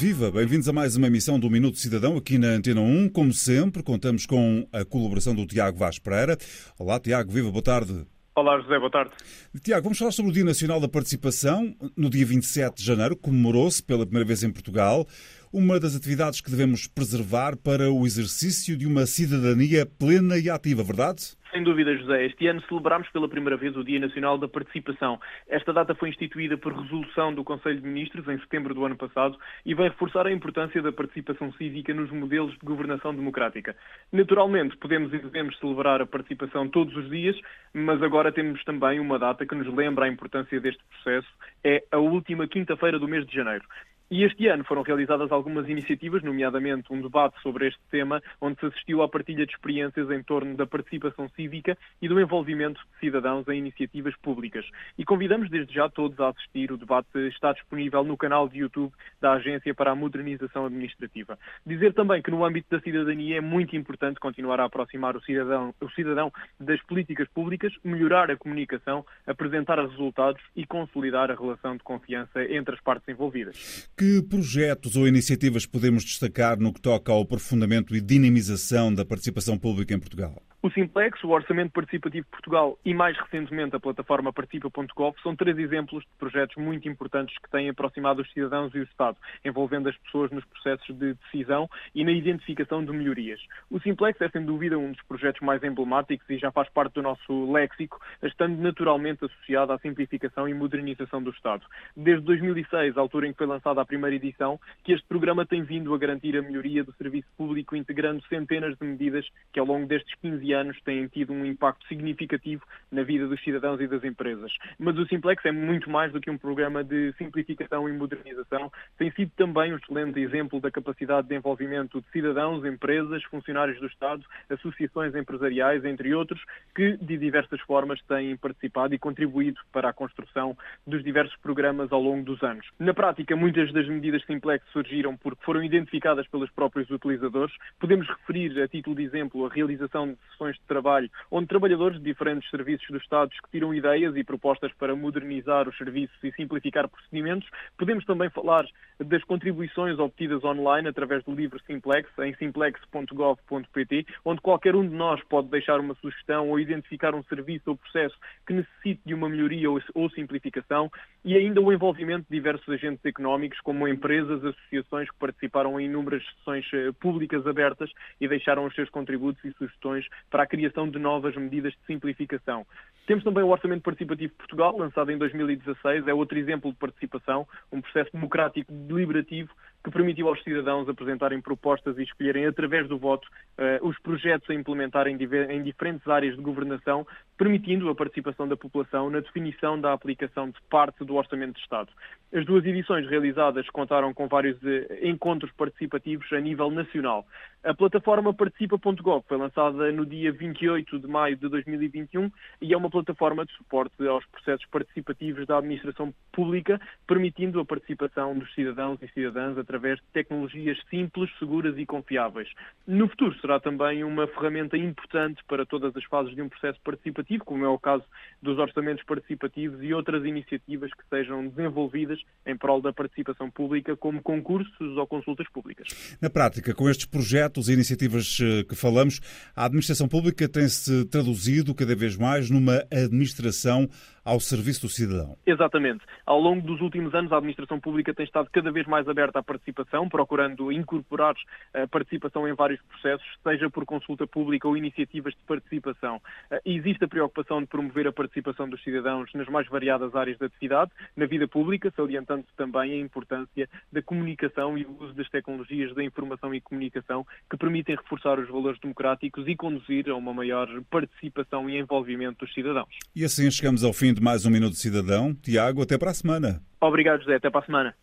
Viva, bem-vindos a mais uma emissão do Minuto Cidadão aqui na Antena 1. Como sempre, contamos com a colaboração do Tiago Vaz Pereira. Olá, Tiago, viva, boa tarde. Olá, José, boa tarde. Tiago, vamos falar sobre o Dia Nacional da Participação. No dia 27 de janeiro, comemorou-se pela primeira vez em Portugal uma das atividades que devemos preservar para o exercício de uma cidadania plena e ativa, verdade? Sem dúvida, José. Este ano celebramos pela primeira vez o Dia Nacional da Participação. Esta data foi instituída por resolução do Conselho de Ministros em setembro do ano passado e vai reforçar a importância da participação cívica nos modelos de governação democrática. Naturalmente, podemos e devemos celebrar a participação todos os dias, mas agora temos também uma data que nos lembra a importância deste processo. É a última quinta-feira do mês de janeiro. E este ano foram realizadas algumas iniciativas, nomeadamente um debate sobre este tema, onde se assistiu à partilha de experiências em torno da participação cívica e do envolvimento de cidadãos em iniciativas públicas. E convidamos desde já todos a assistir. O debate está disponível no canal de YouTube da Agência para a Modernização Administrativa. Dizer também que no âmbito da cidadania é muito importante continuar a aproximar o cidadão, o cidadão das políticas públicas, melhorar a comunicação, apresentar resultados e consolidar a relação de confiança entre as partes envolvidas. Que projetos ou iniciativas podemos destacar no que toca ao aprofundamento e dinamização da participação pública em Portugal? O Simplex, o Orçamento Participativo de Portugal e, mais recentemente, a plataforma participa.gov são três exemplos de projetos muito importantes que têm aproximado os cidadãos e o Estado, envolvendo as pessoas nos processos de decisão e na identificação de melhorias. O Simplex é, sem dúvida, um dos projetos mais emblemáticos e já faz parte do nosso léxico, estando naturalmente associado à simplificação e modernização do Estado. Desde 2006, a altura em que foi lançada a primeira edição, que este programa tem vindo a garantir a melhoria do serviço público, integrando centenas de medidas que, ao longo destes 15 anos têm tido um impacto significativo na vida dos cidadãos e das empresas. Mas o Simplex é muito mais do que um programa de simplificação e modernização. Tem sido também um excelente exemplo da capacidade de envolvimento de cidadãos, empresas, funcionários do Estado, associações empresariais, entre outros, que de diversas formas têm participado e contribuído para a construção dos diversos programas ao longo dos anos. Na prática, muitas das medidas Simplex surgiram porque foram identificadas pelos próprios utilizadores. Podemos referir, a título de exemplo, a realização de de trabalho, onde trabalhadores de diferentes serviços do Estado discutiram ideias e propostas para modernizar os serviços e simplificar procedimentos. Podemos também falar das contribuições obtidas online através do livro Simplex, em simplex.gov.pt, onde qualquer um de nós pode deixar uma sugestão ou identificar um serviço ou processo que necessite de uma melhoria ou simplificação, e ainda o envolvimento de diversos agentes económicos, como empresas, associações que participaram em inúmeras sessões eh, públicas abertas e deixaram os seus contributos e sugestões para a criação de novas medidas de simplificação. Temos também o Orçamento Participativo de Portugal, lançado em 2016, é outro exemplo de participação, um processo democrático deliberativo que permitiu aos cidadãos apresentarem propostas e escolherem, através do voto, uh, os projetos a implementar em, diferentes áreas de governação, permitindo a participação da população na definição da aplicação de parte do Orçamento de Estado. As duas edições realizadas contaram com vários uh, encontros participativos a nível nacional. A plataforma participa.gov foi lançada no dia 28 de maio de 2021 e é uma plataforma de suporte aos processos participativos da administração pública, permitindo a participação dos cidadãos e cidadãs através de tecnologias simples, seguras e confiáveis. No futuro será também uma ferramenta importante para todas as fases de um processo participativo, como é o caso dos orçamentos participativos e outras iniciativas que sejam desenvolvidas em prol da participação pública, como concursos ou consultas públicas. Na prática, com estes projetos e iniciativas eh, que falamos, a administração pública tem-se traduzido cada vez mais numa administração ao serviço do cidadão. Exatamente. Ao longo dos últimos anos, a administração pública tem estado cada vez mais aberta à participação, procurando incorporar a eh, participação em vários processos, seja por consulta pública ou iniciativas de participação. Eh, existe a preocupação de promover a participação dos cidadãos nas mais variadas áreas da atividade, na vida pública, salientando-se também a importância da comunicação e o uso das tecnologias da informação e comunicação que permitem reforçar os valores democráticos e conduzir a uma maior participação e envolvimento dos cidadãos. E assim chegamos ao fim de mais um Minuto Cidadão. Tiago, até para a semana. Obrigado, José. Até para a semana.